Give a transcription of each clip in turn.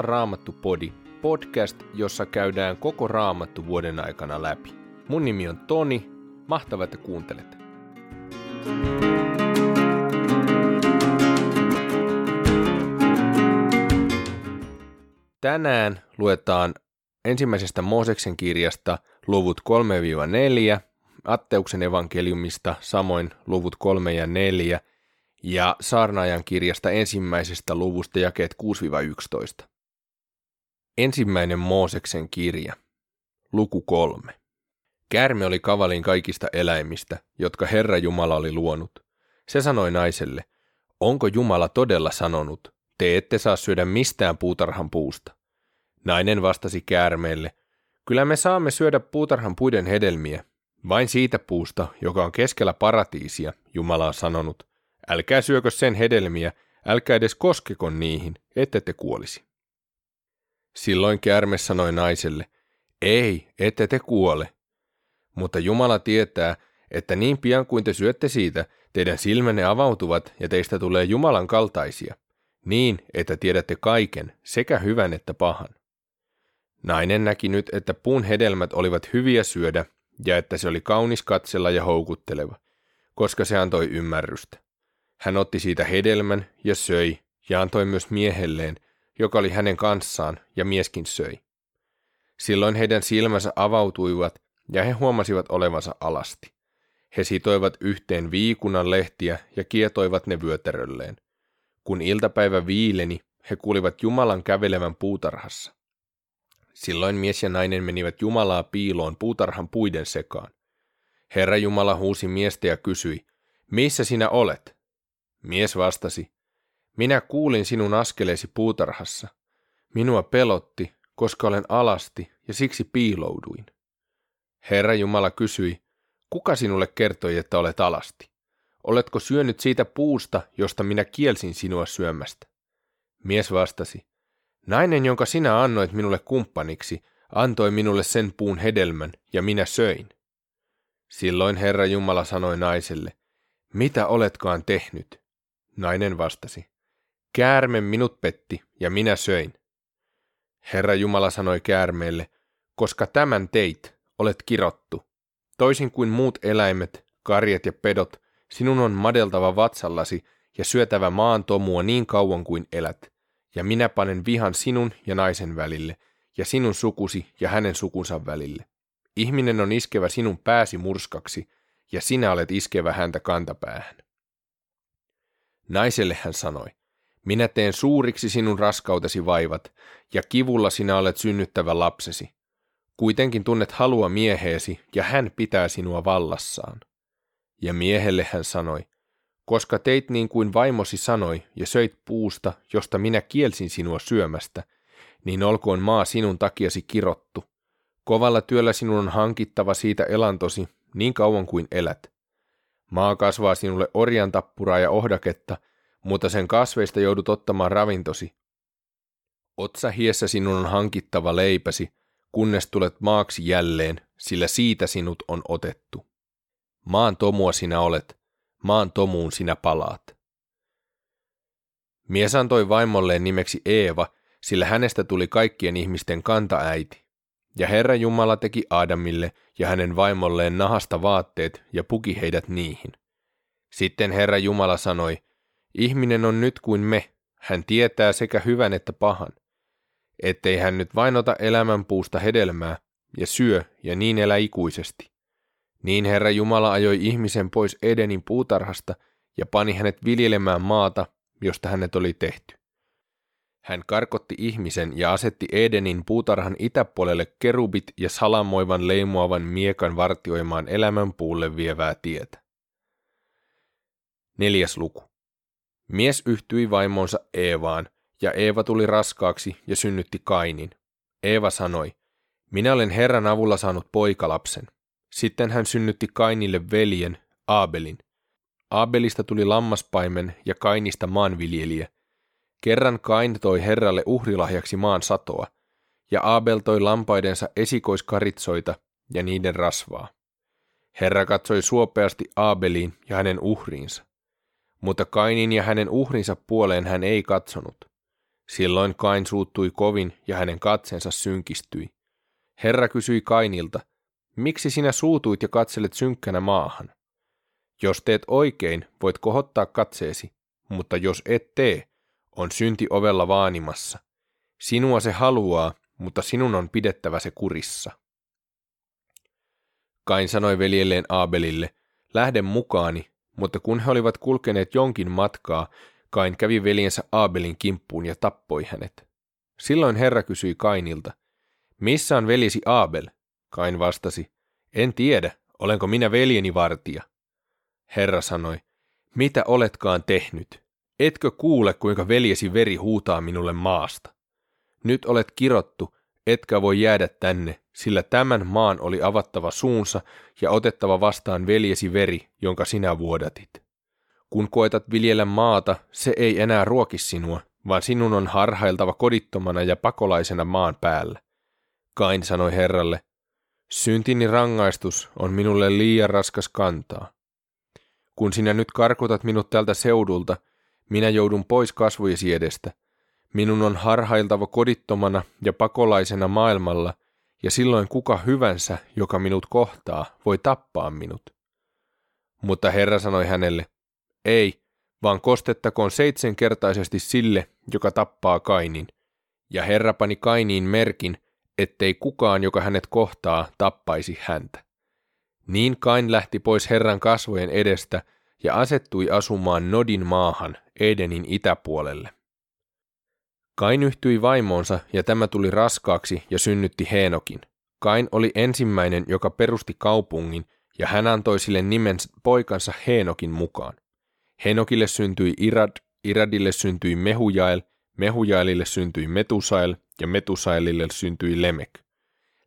Salaa Raamattu Podi, podcast, jossa käydään koko Raamattu vuoden aikana läpi. Mun nimi on Toni, mahtavaa, että kuuntelet. Tänään luetaan ensimmäisestä Mooseksen kirjasta luvut 3-4, Atteuksen evankeliumista samoin luvut 3 ja 4 ja Saarnaajan kirjasta ensimmäisestä luvusta jakeet 6-11. Ensimmäinen Mooseksen kirja, luku 3. Käärme oli kavalin kaikista eläimistä, jotka Herra Jumala oli luonut. Se sanoi naiselle, onko Jumala todella sanonut, te ette saa syödä mistään puutarhan puusta. Nainen vastasi käärmeelle, kyllä me saamme syödä puutarhan puiden hedelmiä, vain siitä puusta, joka on keskellä paratiisia, Jumala on sanonut, älkää syökö sen hedelmiä, älkää edes koskeko niihin, ette te kuolisi. Silloin käärme sanoi naiselle, ei, ette te kuole. Mutta Jumala tietää, että niin pian kuin te syötte siitä, teidän silmänne avautuvat ja teistä tulee Jumalan kaltaisia, niin että tiedätte kaiken, sekä hyvän että pahan. Nainen näki nyt, että puun hedelmät olivat hyviä syödä ja että se oli kaunis katsella ja houkutteleva, koska se antoi ymmärrystä. Hän otti siitä hedelmän ja söi ja antoi myös miehelleen, joka oli hänen kanssaan, ja mieskin söi. Silloin heidän silmänsä avautuivat ja he huomasivat olevansa alasti. He sitoivat yhteen viikunan lehtiä ja kietoivat ne vyötärölleen. Kun iltapäivä viileni, he kuulivat Jumalan kävelevän puutarhassa. Silloin mies ja nainen menivät Jumalaa piiloon puutarhan puiden sekaan. Herra Jumala huusi miestä ja kysyi, missä sinä olet? Mies vastasi, minä kuulin sinun askeleesi puutarhassa. Minua pelotti, koska olen alasti ja siksi piilouduin. Herra Jumala kysyi, kuka sinulle kertoi, että olet alasti? Oletko syönyt siitä puusta, josta minä kielsin sinua syömästä? Mies vastasi, nainen, jonka sinä annoit minulle kumppaniksi, antoi minulle sen puun hedelmän, ja minä söin. Silloin Herra Jumala sanoi naiselle, mitä oletkaan tehnyt? Nainen vastasi, käärme minut petti, ja minä söin. Herra Jumala sanoi käärmeelle, koska tämän teit, olet kirottu. Toisin kuin muut eläimet, karjet ja pedot, sinun on madeltava vatsallasi ja syötävä maan tomua niin kauan kuin elät. Ja minä panen vihan sinun ja naisen välille, ja sinun sukusi ja hänen sukunsa välille. Ihminen on iskevä sinun pääsi murskaksi, ja sinä olet iskevä häntä kantapäähän. Naiselle hän sanoi, minä teen suuriksi sinun raskautesi vaivat, ja kivulla sinä olet synnyttävä lapsesi. Kuitenkin tunnet halua mieheesi, ja hän pitää sinua vallassaan. Ja miehelle hän sanoi, koska teit niin kuin vaimosi sanoi, ja söit puusta, josta minä kielsin sinua syömästä, niin olkoon maa sinun takiasi kirottu. Kovalla työllä sinun on hankittava siitä elantosi, niin kauan kuin elät. Maa kasvaa sinulle orjan tappuraa ja ohdaketta, mutta sen kasveista joudut ottamaan ravintosi. Otsa hiessä sinun on hankittava leipäsi, kunnes tulet maaksi jälleen, sillä siitä sinut on otettu. Maan tomua sinä olet, maan tomuun sinä palaat. Mies antoi vaimolleen nimeksi Eeva, sillä hänestä tuli kaikkien ihmisten kantaäiti. Ja Herra Jumala teki Aadamille ja hänen vaimolleen nahasta vaatteet ja puki heidät niihin. Sitten Herra Jumala sanoi, ihminen on nyt kuin me, hän tietää sekä hyvän että pahan. Ettei hän nyt vain ota elämänpuusta hedelmää ja syö ja niin elä ikuisesti. Niin Herra Jumala ajoi ihmisen pois Edenin puutarhasta ja pani hänet viljelemään maata, josta hänet oli tehty. Hän karkotti ihmisen ja asetti Edenin puutarhan itäpuolelle kerubit ja salamoivan leimuavan miekan vartioimaan elämän puulle vievää tietä. Neljäs luku. Mies yhtyi vaimonsa Eevaan, ja Eeva tuli raskaaksi ja synnytti Kainin. Eeva sanoi, minä olen Herran avulla saanut poikalapsen. Sitten hän synnytti Kainille veljen, Aabelin. Aabelista tuli lammaspaimen ja Kainista maanviljelijä – Kerran Kain toi Herralle uhrilahjaksi maan satoa, ja Abel toi lampaidensa esikoiskaritsoita ja niiden rasvaa. Herra katsoi suopeasti Abeliin ja hänen uhriinsa, mutta Kainin ja hänen uhrinsa puoleen hän ei katsonut. Silloin Kain suuttui kovin ja hänen katseensa synkistyi. Herra kysyi Kainilta, miksi sinä suutuit ja katselet synkkänä maahan? Jos teet oikein, voit kohottaa katseesi, mutta jos et tee, on synti ovella vaanimassa. Sinua se haluaa, mutta sinun on pidettävä se kurissa. Kain sanoi veljelleen Aabelille, lähde mukaani, mutta kun he olivat kulkeneet jonkin matkaa, Kain kävi veljensä Aabelin kimppuun ja tappoi hänet. Silloin Herra kysyi Kainilta, missä on veljesi Aabel? Kain vastasi, en tiedä, olenko minä veljeni vartija. Herra sanoi, mitä oletkaan tehnyt? Etkö kuule, kuinka veljesi veri huutaa minulle maasta? Nyt olet kirottu, etkä voi jäädä tänne, sillä tämän maan oli avattava suunsa ja otettava vastaan veljesi veri, jonka sinä vuodatit. Kun koetat viljellä maata, se ei enää ruoki sinua, vaan sinun on harhailtava kodittomana ja pakolaisena maan päällä. Kain sanoi Herralle, syntini rangaistus on minulle liian raskas kantaa. Kun sinä nyt karkutat minut tältä seudulta, minä joudun pois kasvojesi edestä. Minun on harhailtava kodittomana ja pakolaisena maailmalla, ja silloin kuka hyvänsä, joka minut kohtaa, voi tappaa minut. Mutta Herra sanoi hänelle, ei, vaan kostettakoon seitsemänkertaisesti sille, joka tappaa Kainin. Ja Herra pani Kainiin merkin, ettei kukaan, joka hänet kohtaa, tappaisi häntä. Niin Kain lähti pois Herran kasvojen edestä ja asettui asumaan Nodin maahan Edenin itäpuolelle. Kain yhtyi vaimonsa ja tämä tuli raskaaksi ja synnytti Heenokin. Kain oli ensimmäinen, joka perusti kaupungin ja hän antoi sille nimen poikansa Heenokin mukaan. Henokille syntyi Irad, Iradille syntyi Mehujael, Mehujaelille syntyi Metusael ja Metusaelille syntyi Lemek.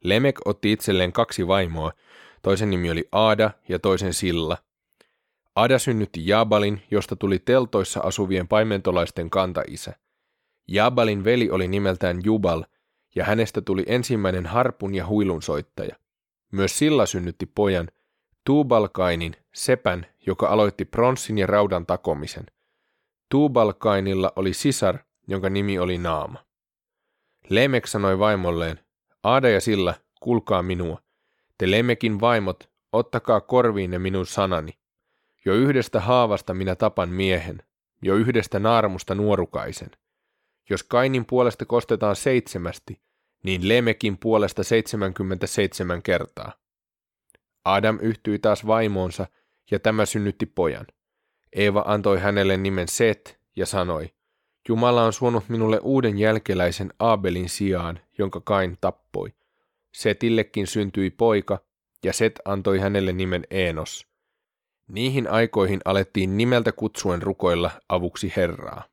Lemek otti itselleen kaksi vaimoa, toisen nimi oli Aada ja toisen Silla. Ada synnytti Jabalin, josta tuli teltoissa asuvien paimentolaisten kantaisä. Jabalin veli oli nimeltään Jubal, ja hänestä tuli ensimmäinen harpun ja huilunsoittaja. Myös Silla synnytti pojan, Tuubalkainin, sepän, joka aloitti pronssin ja raudan takomisen. Tuubalkainilla oli sisar, jonka nimi oli Naama. Lemek sanoi vaimolleen, Aada ja Silla, kulkaa minua. Te Lemekin vaimot, ottakaa korviinne minun sanani. Jo yhdestä haavasta minä tapan miehen, jo yhdestä naarmusta nuorukaisen. Jos Kainin puolesta kostetaan seitsemästi, niin Lemekin puolesta seitsemänkymmentäseitsemän kertaa. Adam yhtyi taas vaimoonsa, ja tämä synnytti pojan. Eeva antoi hänelle nimen Set ja sanoi, Jumala on suonut minulle uuden jälkeläisen Abelin sijaan, jonka Kain tappoi. Setillekin syntyi poika, ja Set antoi hänelle nimen Enos. Niihin aikoihin alettiin nimeltä kutsuen rukoilla avuksi Herraa.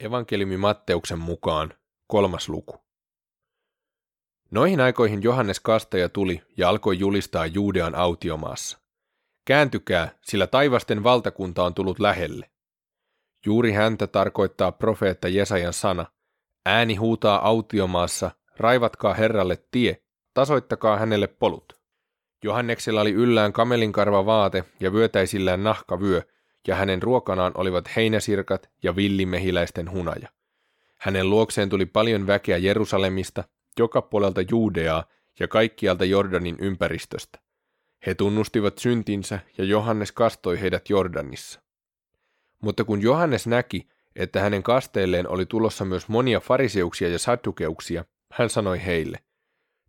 Evankeliumi Matteuksen mukaan kolmas luku. Noihin aikoihin Johannes Kastaja tuli ja alkoi julistaa Juudean autiomaassa. Kääntykää, sillä taivasten valtakunta on tullut lähelle. Juuri häntä tarkoittaa profeetta Jesajan sana. Ääni huutaa autiomaassa, raivatkaa Herralle tie, tasoittakaa hänelle polut. Johanneksella oli yllään kamelinkarva vaate ja vyötäisillään nahkavyö, ja hänen ruokanaan olivat heinäsirkat ja villimehiläisten hunaja. Hänen luokseen tuli paljon väkeä Jerusalemista, joka puolelta Juudeaa ja kaikkialta Jordanin ympäristöstä. He tunnustivat syntinsä ja Johannes kastoi heidät Jordanissa. Mutta kun Johannes näki, että hänen kasteilleen oli tulossa myös monia fariseuksia ja saddukeuksia, hän sanoi heille,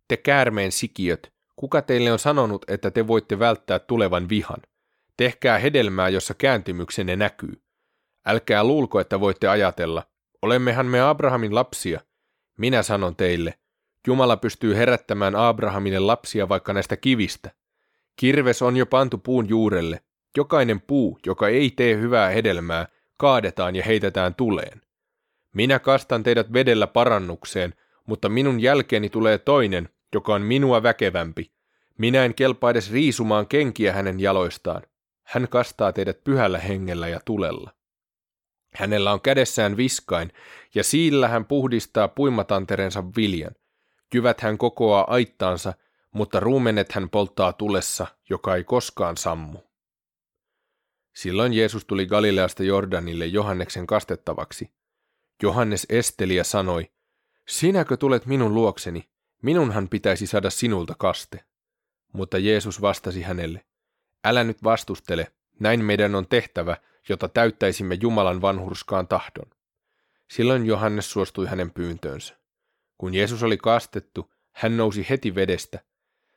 te käärmeen sikiöt, kuka teille on sanonut, että te voitte välttää tulevan vihan? Tehkää hedelmää, jossa kääntymyksenne näkyy. Älkää luulko, että voitte ajatella, olemmehan me Abrahamin lapsia. Minä sanon teille, Jumala pystyy herättämään Abrahamille lapsia vaikka näistä kivistä. Kirves on jo pantu puun juurelle. Jokainen puu, joka ei tee hyvää hedelmää, kaadetaan ja heitetään tuleen. Minä kastan teidät vedellä parannukseen, mutta minun jälkeeni tulee toinen, joka on minua väkevämpi. Minä en kelpaa edes riisumaan kenkiä hänen jaloistaan. Hän kastaa teidät pyhällä hengellä ja tulella. Hänellä on kädessään viskain, ja siillä hän puhdistaa puimatanterensa viljan. Jyvät hän kokoaa aittaansa, mutta ruumenet hän polttaa tulessa, joka ei koskaan sammu. Silloin Jeesus tuli Galileasta Jordanille Johanneksen kastettavaksi. Johannes esteli ja sanoi, Sinäkö tulet minun luokseni? Minunhan pitäisi saada sinulta kaste. Mutta Jeesus vastasi hänelle, Älä nyt vastustele, näin meidän on tehtävä, jota täyttäisimme Jumalan vanhurskaan tahdon. Silloin Johannes suostui hänen pyyntöönsä. Kun Jeesus oli kastettu, hän nousi heti vedestä.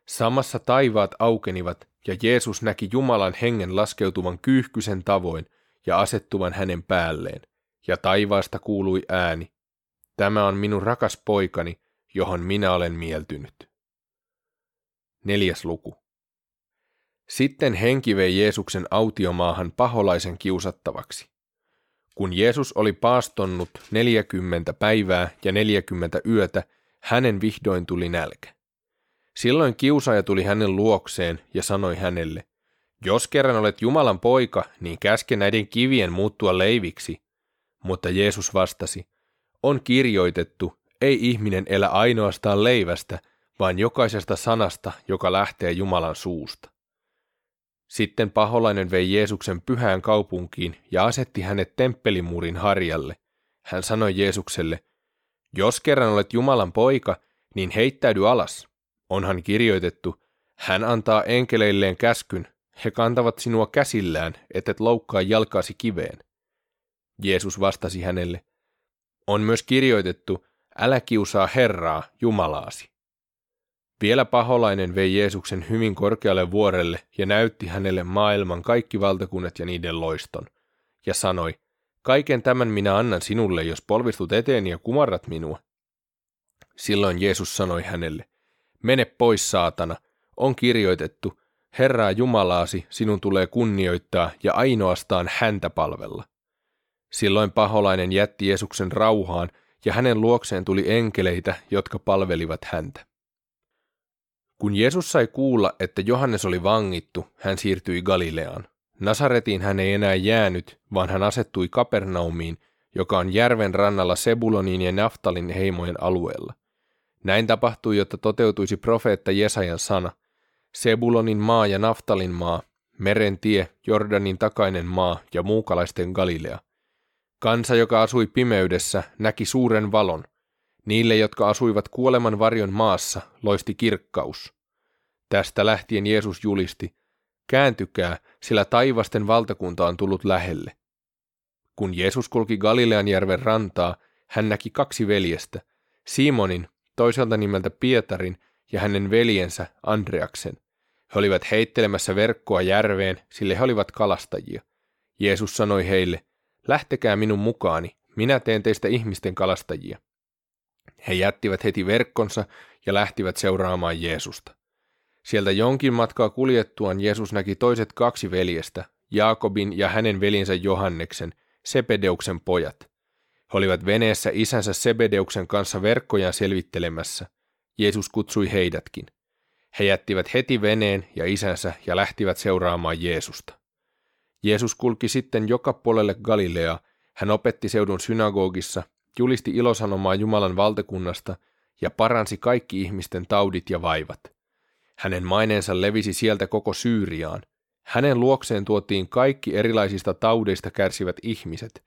Samassa taivaat aukenivat, ja Jeesus näki Jumalan hengen laskeutuvan kyyhkysen tavoin ja asettuvan hänen päälleen, ja taivaasta kuului ääni. Tämä on minun rakas poikani, johon minä olen mieltynyt. Neljäs luku. Sitten henki vei Jeesuksen autiomaahan paholaisen kiusattavaksi. Kun Jeesus oli paastonnut neljäkymmentä päivää ja neljäkymmentä yötä, hänen vihdoin tuli nälkä. Silloin kiusaaja tuli hänen luokseen ja sanoi hänelle, jos kerran olet Jumalan poika, niin käske näiden kivien muuttua leiviksi. Mutta Jeesus vastasi, on kirjoitettu, ei ihminen elä ainoastaan leivästä, vaan jokaisesta sanasta, joka lähtee Jumalan suusta. Sitten paholainen vei Jeesuksen pyhään kaupunkiin ja asetti hänet temppelimuurin harjalle. Hän sanoi Jeesukselle, jos kerran olet Jumalan poika, niin heittäydy alas. Onhan kirjoitettu, hän antaa enkeleilleen käskyn, he kantavat sinua käsillään, et loukkaa jalkaasi kiveen. Jeesus vastasi hänelle, on myös kirjoitettu, älä kiusaa Herraa, Jumalaasi. Vielä paholainen vei Jeesuksen hyvin korkealle vuorelle ja näytti hänelle maailman kaikki valtakunnat ja niiden loiston, ja sanoi, kaiken tämän minä annan sinulle, jos polvistut eteeni ja kumarrat minua. Silloin Jeesus sanoi hänelle, mene pois saatana, on kirjoitettu, Herraa Jumalaasi sinun tulee kunnioittaa ja ainoastaan häntä palvella. Silloin paholainen jätti Jeesuksen rauhaan ja hänen luokseen tuli enkeleitä, jotka palvelivat häntä. Kun Jeesus sai kuulla, että Johannes oli vangittu, hän siirtyi Galileaan. Nasaretiin hän ei enää jäänyt, vaan hän asettui Kapernaumiin, joka on järven rannalla Sebulonin ja Naftalin heimojen alueella. Näin tapahtui, jotta toteutuisi profeetta Jesajan sana. Sebulonin maa ja Naftalin maa, meren tie, Jordanin takainen maa ja muukalaisten Galilea. Kansa, joka asui pimeydessä, näki suuren valon. Niille, jotka asuivat kuoleman varjon maassa, loisti kirkkaus. Tästä lähtien Jeesus julisti, kääntykää, sillä taivasten valtakunta on tullut lähelle. Kun Jeesus kulki Galilean järven rantaa, hän näki kaksi veljestä, Simonin, toiselta nimeltä Pietarin, ja hänen veljensä Andreaksen. He olivat heittelemässä verkkoa järveen, sillä he olivat kalastajia. Jeesus sanoi heille, lähtekää minun mukaani, minä teen teistä ihmisten kalastajia. He jättivät heti verkkonsa ja lähtivät seuraamaan Jeesusta. Sieltä jonkin matkaa kuljettuaan Jeesus näki toiset kaksi veljestä, Jaakobin ja hänen velinsä Johanneksen, Sepedeuksen pojat. He olivat veneessä isänsä Sebedeuksen kanssa verkkoja selvittelemässä. Jeesus kutsui heidätkin. He jättivät heti veneen ja isänsä ja lähtivät seuraamaan Jeesusta. Jeesus kulki sitten joka puolelle Galileaa, hän opetti seudun synagogissa julisti ilosanomaa Jumalan valtakunnasta ja paransi kaikki ihmisten taudit ja vaivat. Hänen maineensa levisi sieltä koko Syyriaan. Hänen luokseen tuotiin kaikki erilaisista taudeista kärsivät ihmiset,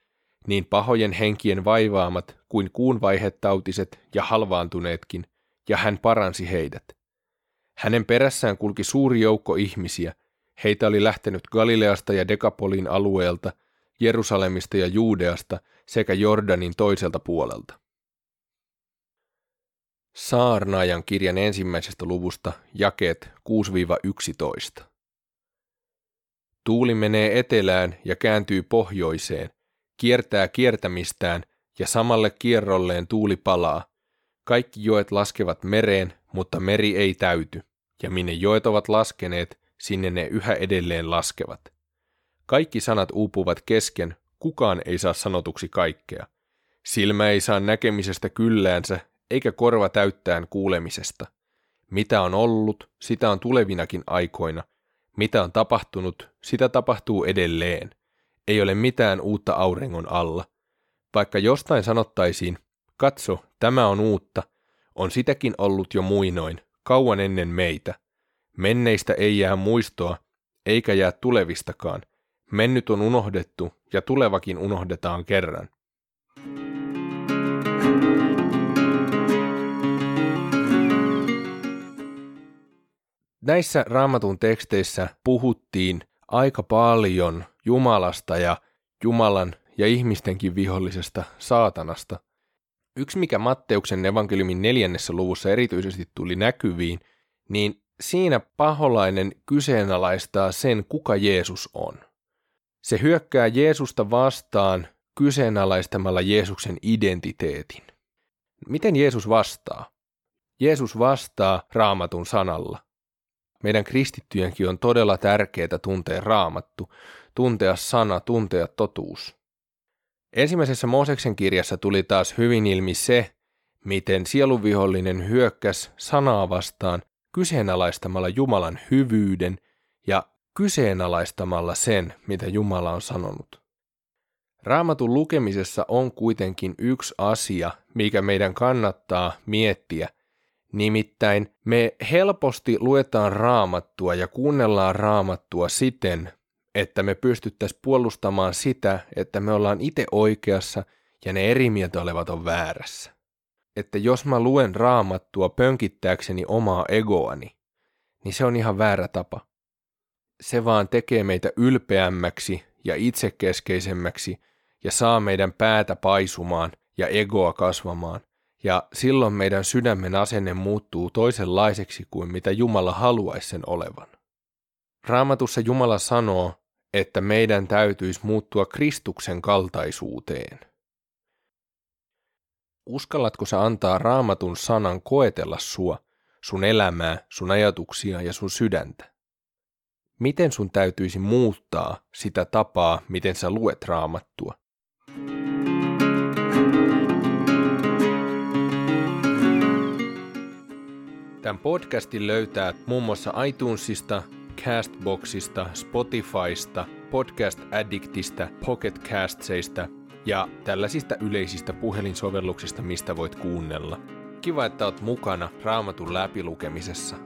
niin pahojen henkien vaivaamat kuin kuun vaihetautiset ja halvaantuneetkin, ja hän paransi heidät. Hänen perässään kulki suuri joukko ihmisiä, heitä oli lähtenyt Galileasta ja Dekapolin alueelta, Jerusalemista ja Juudeasta – sekä Jordanin toiselta puolelta. Saarnaajan kirjan ensimmäisestä luvusta jakeet 6-11. Tuuli menee etelään ja kääntyy pohjoiseen, kiertää kiertämistään ja samalle kierrolleen tuuli palaa. Kaikki joet laskevat mereen, mutta meri ei täyty, ja minne joet ovat laskeneet, sinne ne yhä edelleen laskevat. Kaikki sanat uupuvat kesken, kukaan ei saa sanotuksi kaikkea. Silmä ei saa näkemisestä kylläänsä, eikä korva täyttään kuulemisesta. Mitä on ollut, sitä on tulevinakin aikoina. Mitä on tapahtunut, sitä tapahtuu edelleen. Ei ole mitään uutta auringon alla. Vaikka jostain sanottaisiin, katso, tämä on uutta, on sitäkin ollut jo muinoin, kauan ennen meitä. Menneistä ei jää muistoa, eikä jää tulevistakaan – mennyt on unohdettu ja tulevakin unohdetaan kerran. Näissä raamatun teksteissä puhuttiin aika paljon Jumalasta ja Jumalan ja ihmistenkin vihollisesta saatanasta. Yksi, mikä Matteuksen evankeliumin neljännessä luvussa erityisesti tuli näkyviin, niin siinä paholainen kyseenalaistaa sen, kuka Jeesus on. Se hyökkää Jeesusta vastaan kyseenalaistamalla Jeesuksen identiteetin. Miten Jeesus vastaa? Jeesus vastaa raamatun sanalla. Meidän kristittyjenkin on todella tärkeää tuntea raamattu, tuntea sana, tuntea totuus. Ensimmäisessä Mooseksen kirjassa tuli taas hyvin ilmi se, miten sieluvihollinen hyökkäs sanaa vastaan kyseenalaistamalla Jumalan hyvyyden ja kyseenalaistamalla sen, mitä Jumala on sanonut. Raamatun lukemisessa on kuitenkin yksi asia, mikä meidän kannattaa miettiä, nimittäin me helposti luetaan raamattua ja kuunnellaan raamattua siten, että me pystyttäisiin puolustamaan sitä, että me ollaan itse oikeassa ja ne eri mieltä olevat on väärässä. Että jos mä luen raamattua pönkittääkseni omaa egoani, niin se on ihan väärä tapa. Se vaan tekee meitä ylpeämmäksi ja itsekeskeisemmäksi ja saa meidän päätä paisumaan ja egoa kasvamaan. Ja silloin meidän sydämen asenne muuttuu toisenlaiseksi kuin mitä Jumala haluaisi sen olevan. Raamatussa Jumala sanoo, että meidän täytyisi muuttua Kristuksen kaltaisuuteen. Uskallatko sä antaa raamatun sanan koetella sua, sun elämää, sun ajatuksia ja sun sydäntä? Miten sun täytyisi muuttaa sitä tapaa, miten sä luet raamattua? Tämän podcastin löytää muun muassa iTunesista, Castboxista, Spotifysta, Podcast Addictista, Pocket Castseista ja tällaisista yleisistä puhelinsovelluksista, mistä voit kuunnella. Kiva, että oot mukana Raamatun läpilukemisessa.